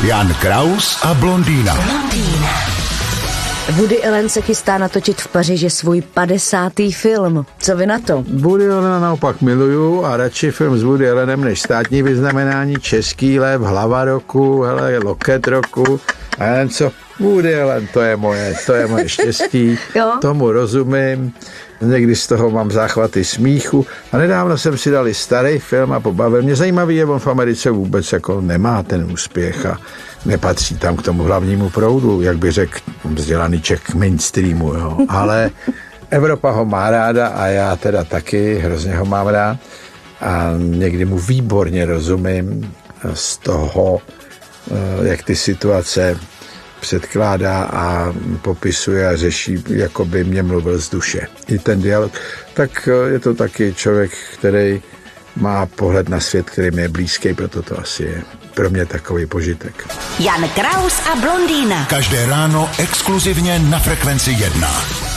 Jan Kraus a blondýna. Woody Allen se chystá natočit v Paříži svůj 50. film. Co vy na to? Woody Allen naopak miluju a radši film s Woody Allenem než státní vyznamenání, český lev, hlava roku, hele, loket roku. A jen co, Woody Allen, to je moje, to je moje štěstí, tomu rozumím. Někdy z toho mám záchvaty smíchu. A nedávno jsem si dali starý film a pobavil mě. Zajímavý je, on v Americe vůbec jako nemá ten úspěch a nepatří tam k tomu hlavnímu proudu, jak by řekl vzdělaný Čech mainstreamu. Jo. Ale Evropa ho má ráda a já teda taky hrozně ho mám rád. A někdy mu výborně rozumím z toho, jak ty situace předkládá a popisuje a řeší, jako by mě mluvil z duše. I ten dialog. Tak eh, je to taky člověk, který má pohled na svět, který mi je blízký, proto to asi je pro mě takový požitek. Jan Kraus a blondýna. Každé ráno exkluzivně na Frekvenci 1.